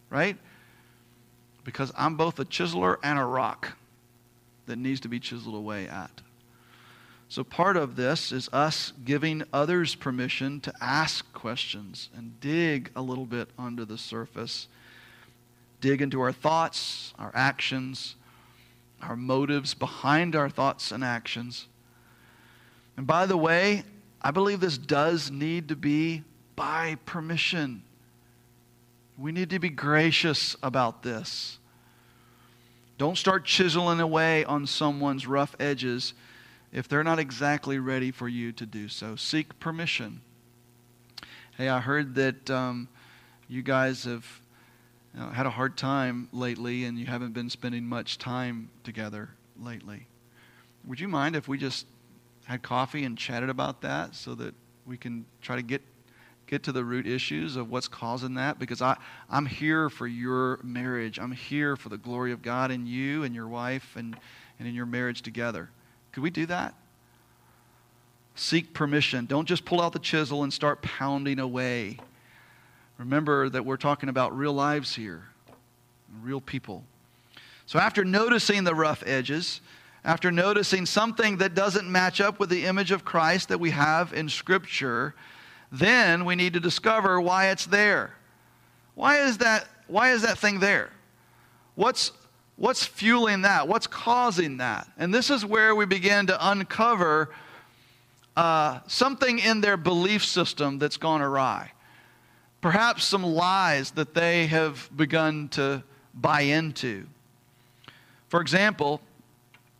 Right? Because I'm both a chiseler and a rock that needs to be chiseled away at. So, part of this is us giving others permission to ask questions and dig a little bit under the surface. Dig into our thoughts, our actions, our motives behind our thoughts and actions. And by the way, I believe this does need to be by permission. We need to be gracious about this. Don't start chiseling away on someone's rough edges if they're not exactly ready for you to do so. Seek permission. Hey, I heard that um, you guys have you know, had a hard time lately and you haven't been spending much time together lately. Would you mind if we just had coffee and chatted about that so that we can try to get get to the root issues of what's causing that because I, I'm here for your marriage. I'm here for the glory of God in you and your wife and, and in your marriage together. Could we do that? Seek permission. Don't just pull out the chisel and start pounding away. Remember that we're talking about real lives here, real people. So, after noticing the rough edges, after noticing something that doesn't match up with the image of Christ that we have in Scripture, then we need to discover why it's there. Why is that, why is that thing there? What's, What's fueling that? What's causing that? And this is where we begin to uncover uh, something in their belief system that's gone awry. Perhaps some lies that they have begun to buy into. For example,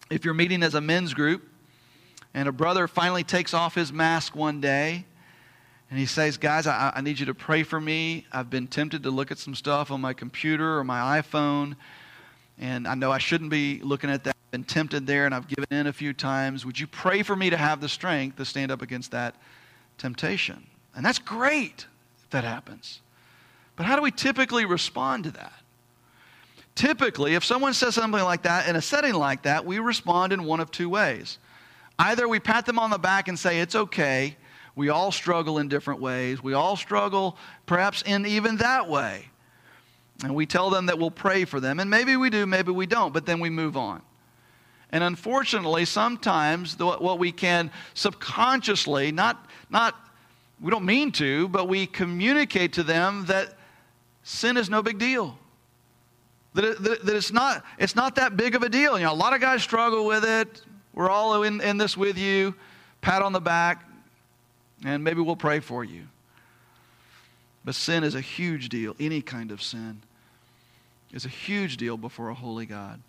if you're meeting as a men's group and a brother finally takes off his mask one day and he says, Guys, I, I need you to pray for me. I've been tempted to look at some stuff on my computer or my iPhone and I know I shouldn't be looking at that. I've been tempted there, and I've given in a few times. Would you pray for me to have the strength to stand up against that temptation? And that's great that happens. But how do we typically respond to that? Typically, if someone says something like that in a setting like that, we respond in one of two ways. Either we pat them on the back and say, It's okay. We all struggle in different ways. We all struggle perhaps in even that way. And we tell them that we'll pray for them. And maybe we do, maybe we don't, but then we move on. And unfortunately, sometimes what we can subconsciously, not, not, we don't mean to, but we communicate to them that sin is no big deal. That, it, that, that it's, not, it's not that big of a deal. You know, a lot of guys struggle with it. We're all in, in this with you. Pat on the back, and maybe we'll pray for you. But sin is a huge deal, any kind of sin is a huge deal before a holy God.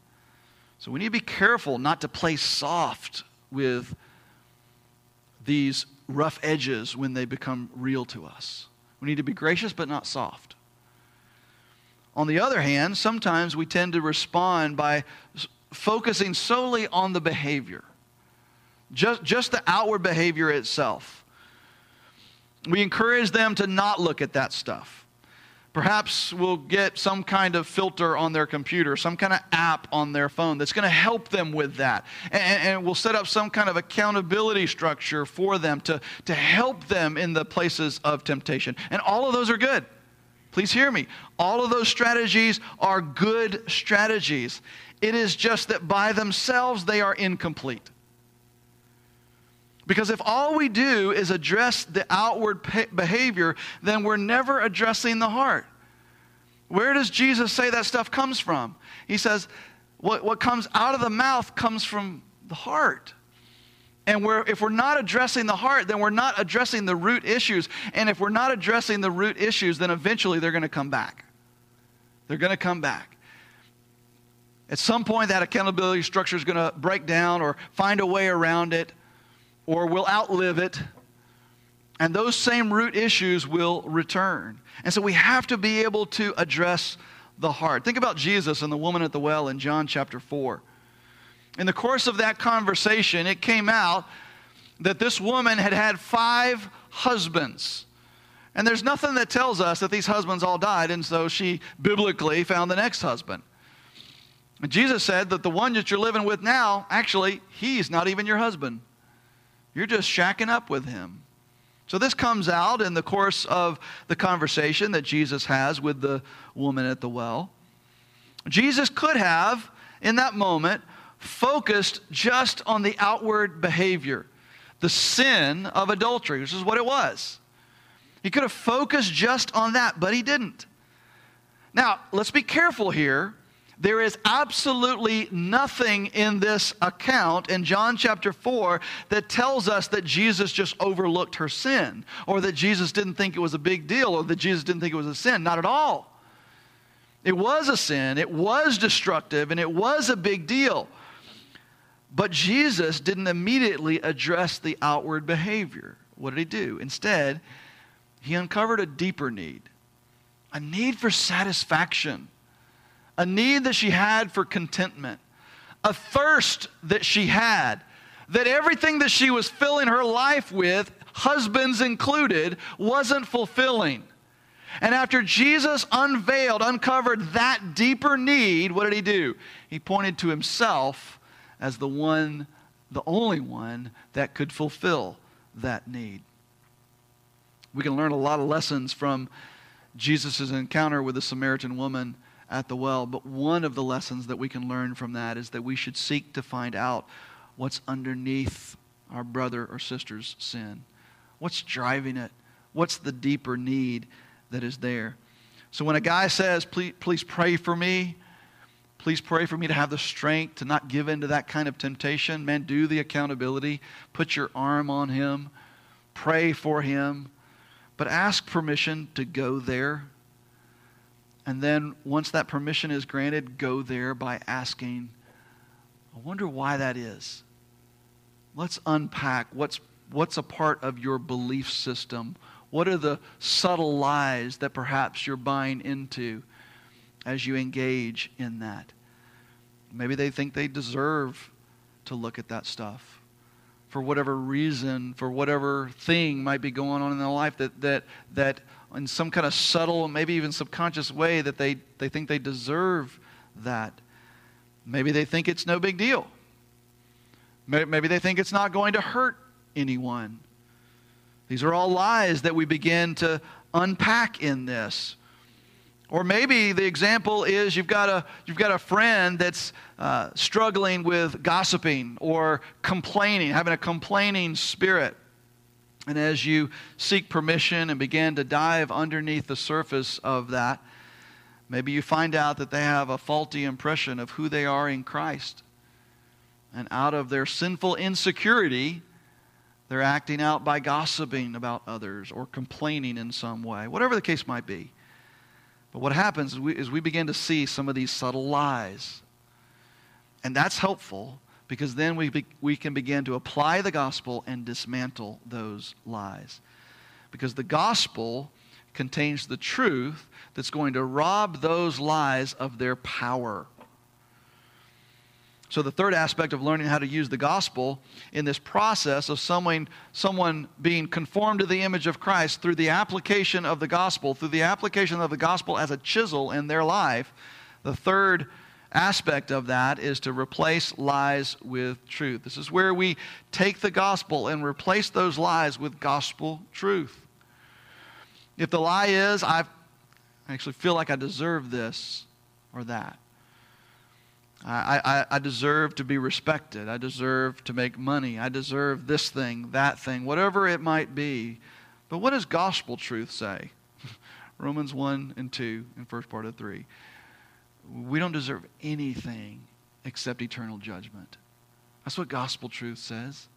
So we need to be careful not to play soft with these rough edges when they become real to us. We need to be gracious but not soft. On the other hand, sometimes we tend to respond by focusing solely on the behavior, just, just the outward behavior itself. We encourage them to not look at that stuff. Perhaps we'll get some kind of filter on their computer, some kind of app on their phone that's going to help them with that. And, and, we'll set up some kind of accountability structure for them to, to help them in the places of temptation. And all of those are good. Please hear me. All of those strategies are good strategies. It is just that by themselves they are incomplete. Because if all we do is address the outward behavior, then we're never addressing the heart. Where does Jesus say that stuff comes from? He says, what, what comes out of the mouth comes from the heart. And we're, if we're not addressing the heart, then we're not addressing the root issues. And if we're not addressing the root issues, then eventually they're going to come back. They're going to come back. At some point, that accountability structure is going to break down or find a way around it, or we'll outlive it. And those same root issues will return. And so we have to be able to address the heart. Think about Jesus and the woman at the well in John chapter 4 in the course of that conversation, it came out that this woman had had five husbands. And there's nothing that tells us that these husbands all died, and so she biblically found the next husband. And Jesus said that the one that you're living with now, actually, he's not even your husband. You're just shacking up with him. So this comes out in the course of the conversation that Jesus has with the woman at the well. Jesus could have, in that moment, focused just on the outward behavior, the sin of adultery, which is what it was. He could have focused just on that, but he didn't. Now, let's be careful here. There is absolutely nothing in this account in John chapter 4 that tells us that Jesus just overlooked her sin, or that Jesus didn't think it was a big deal, or that Jesus didn't think it was a sin. Not at all. It was a sin, it was destructive, and it was a big deal. But Jesus didn't immediately address the outward behavior. What did he do? Instead, he uncovered a deeper need a need for satisfaction, a need that she had for contentment, a thirst that she had, that everything that she was filling her life with, husbands included, wasn't fulfilling. And after Jesus unveiled, uncovered that deeper need, what did he do? He pointed to himself as the one, the only one that could fulfill that need. We can learn a lot of lessons from Jesus' encounter with the Samaritan woman at the well, but one of the lessons that we can learn from that is that we should seek to find out what's underneath our brother or sister's sin. What's driving it? What's the deeper need that is there? So when a guy says, please, please pray for me, Please pray for me to have the strength to not give in to that kind of temptation. Man, do the accountability. Put your arm on him. Pray for him. But ask permission to go there. And then, once that permission is granted, go there by asking, I wonder why that is. Let's unpack what's, what's a part of your belief system. What are the subtle lies that perhaps you're buying into? as you engage in that. Maybe they think they deserve to look at that stuff for whatever reason, for whatever thing might be going on in their life that, that, that in some kind of subtle, maybe even subconscious way, that they, they think they deserve that. Maybe they think it's no big deal. Maybe they think it's not going to hurt anyone. These are all lies that we begin to unpack in this. Or maybe the example is you've got a, you've got a friend that's uh, struggling with gossiping or complaining, having a complaining spirit. And as you seek permission and begin to dive underneath the surface of that, maybe you find out that they have a faulty impression of who they are in Christ. And out of their sinful insecurity, they're acting out by gossiping about others or complaining in some way, whatever the case might be. But what happens is we, is we begin to see some of these subtle lies. And that's helpful because then we, be, we can begin to apply the gospel and dismantle those lies. Because the gospel contains the truth that's going to rob those lies of their power. So, the third aspect of learning how to use the gospel in this process of someone, someone being conformed to the image of Christ through the application of the gospel, through the application of the gospel as a chisel in their life, the third aspect of that is to replace lies with truth. This is where we take the gospel and replace those lies with gospel truth. If the lie is, I actually feel like I deserve this or that. I, I, I, deserve to be respected. I deserve to make money. I deserve this thing, that thing, whatever it might be. But what does gospel truth say? Romans 1 and 2 and first part of 3. We don't deserve anything except eternal judgment. That's what gospel truth says.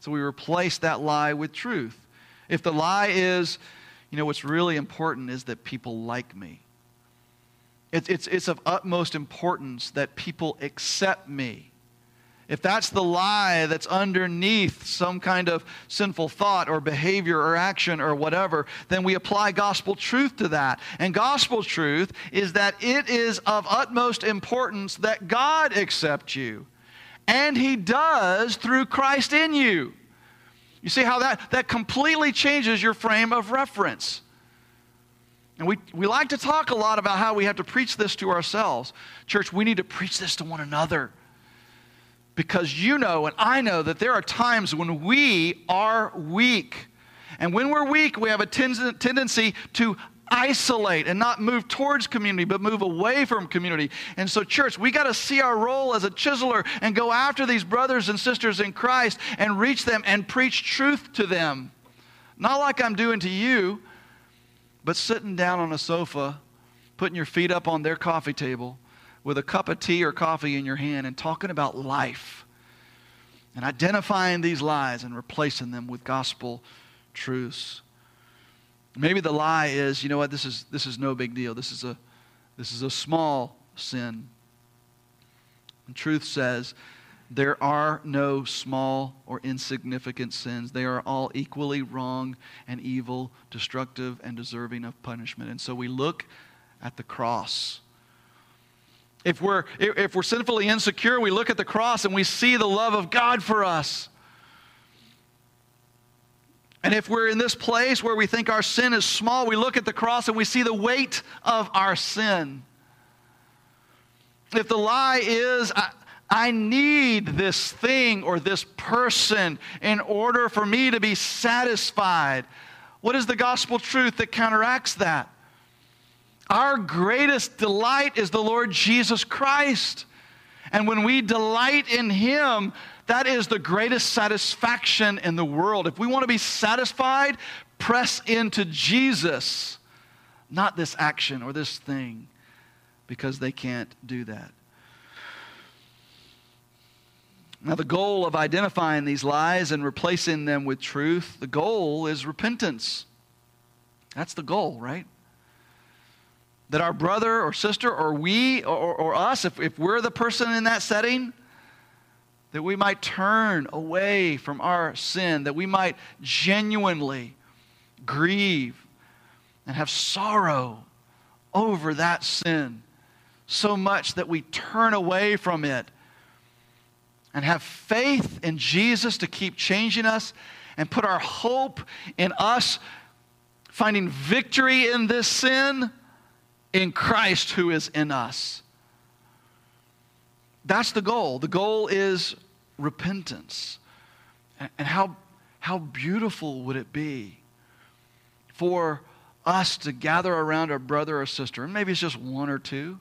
So we replace that lie with truth. If the lie is, you know, what's really important is that people like me. It's, it's, it's of utmost importance that people accept me. If that's the lie that's underneath some kind of sinful thought or behavior or action or whatever, then we apply gospel truth to that. And gospel truth is that it is of utmost importance that God accept you. And He does through Christ in you. You see how that, that completely changes your frame of reference. And we, we like to talk a lot about how we have to preach this to ourselves. Church, we need to preach this to one another. Because you know and I know that there are times when we are weak. And when we're weak, we have a ten- tendency to isolate and not move towards community, but move away from community. And so, church, we got to see our role as a chiseler and go after these brothers and sisters in Christ and reach them and preach truth to them. Not like I'm doing to you, but sitting down on a sofa, putting your feet up on their coffee table with a cup of tea or coffee in your hand and talking about life and identifying these lies and replacing them with gospel truths. Maybe the lie is, you know what, this is, this is no big deal. This is a, this is a small sin. And truth says, there are no small or insignificant sins. They are all equally wrong and evil, destructive and deserving of punishment. And so we look at the cross. If we're, if we're sinfully insecure, we look at the cross and we see the love of God for us. And if we're in this place where we think our sin is small, we look at the cross and we see the weight of our sin. If the lie is, I need this thing or this person in order for me to be satisfied. What is the gospel truth that counteracts that? Our greatest delight is the Lord Jesus Christ. And when we delight in Him, that is the greatest satisfaction in the world. If we want to be satisfied, press into Jesus, not this action or this thing, because they can't do that. Now, the goal of identifying these lies and replacing them with truth, the goal is repentance. That's the goal, right? That our brother or sister or we or, or us, if, if we're the person in that setting, that we might turn away from our sin, that we might genuinely grieve and have sorrow over that sin so much that we turn away from it and have faith in Jesus to keep changing us and put our hope in us finding victory in this sin in Christ who is in us. That's the goal. The goal is repentance. And how, how beautiful would it be for us to gather around our brother or sister, and maybe it's just one or two,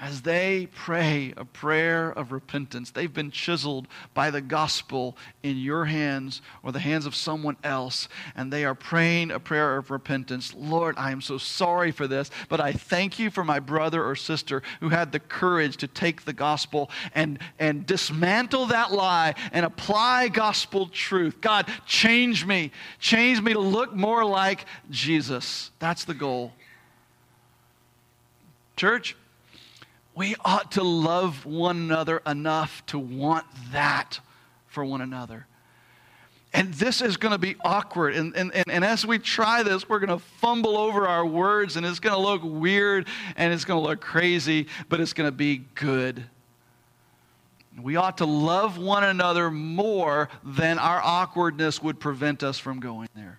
as they pray a prayer of repentance, they've been chiseled by the gospel in your hands or the hands of someone else, and they are praying a prayer of repentance. Lord, I am so sorry for this, but I thank you for my brother or sister who had the courage to take the gospel and, and dismantle that lie and apply gospel truth. God, change me. Change me to look more like Jesus. That's the goal. Church, we ought to love one another enough to want that for one another. And this is going to be awkward. And, and, and, and, as we try this, we're going to fumble over our words, and it's going to look weird and it's going to look crazy, but it's going to be good. We ought to love one another more than our awkwardness would prevent us from going there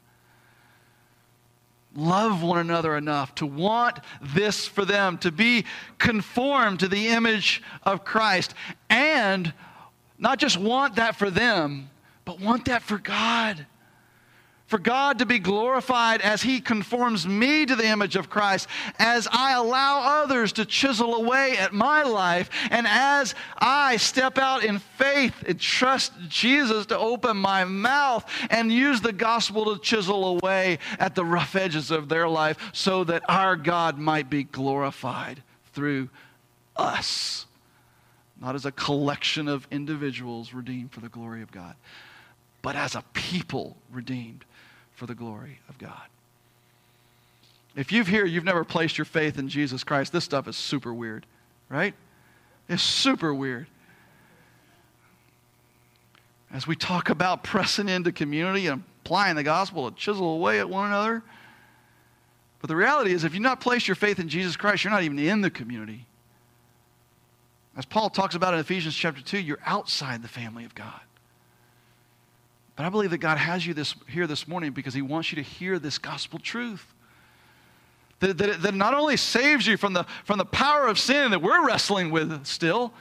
love one another enough to want this for them, to be conformed to the image of Christ, and not just want that for them, but want that for God. For God to be glorified as He conforms me to the image of Christ, as I allow others to chisel away at my life, and as I step out in faith and trust Jesus to open my mouth and use the gospel to chisel away at the rough edges of their life so that our God might be glorified through us. Not as a collection of individuals redeemed for the glory of God, but as a people redeemed for the glory of God. If you've here, you've never placed your faith in Jesus Christ, this stuff is super weird, right? It's super weird. As we talk about pressing into community and applying the gospel to chisel away at one another. But the reality is, if you've not placed your faith in Jesus Christ, you're not even in the community. As Paul talks about in Ephesians chapter 2, you're outside the family of God. But I believe that God has you this, here this morning because He wants you to hear this gospel truth. That, that, that not only saves you from the, from the power of sin that we're wrestling with still,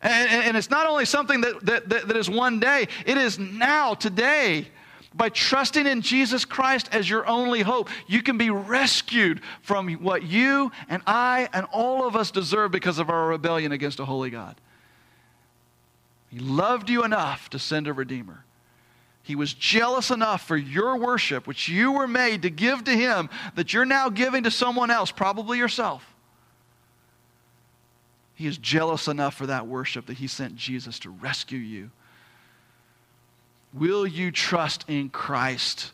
and, and it's not only something that, that, that, that is one day, it is now, today. By trusting in Jesus Christ as your only hope, you can be rescued from what you and I and all of us deserve because of our rebellion against a holy God. He loved you enough to send a Redeemer. He was jealous enough for your worship, which you were made to give to Him, that you're now giving to someone else, probably yourself. He is jealous enough for that worship that He sent Jesus to rescue you. Will you trust in Christ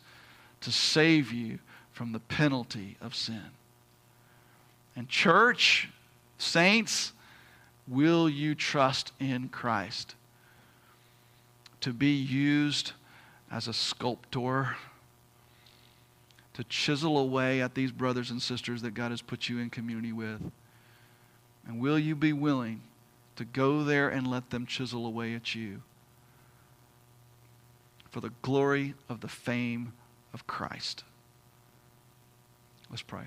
to save you from the penalty of sin? And, church, saints, will you trust in Christ to be used? As a sculptor to chisel away at these brothers and sisters that God has put you in community with? And will you be willing to go there and let them chisel away at you for the glory of the fame of Christ? Let's pray.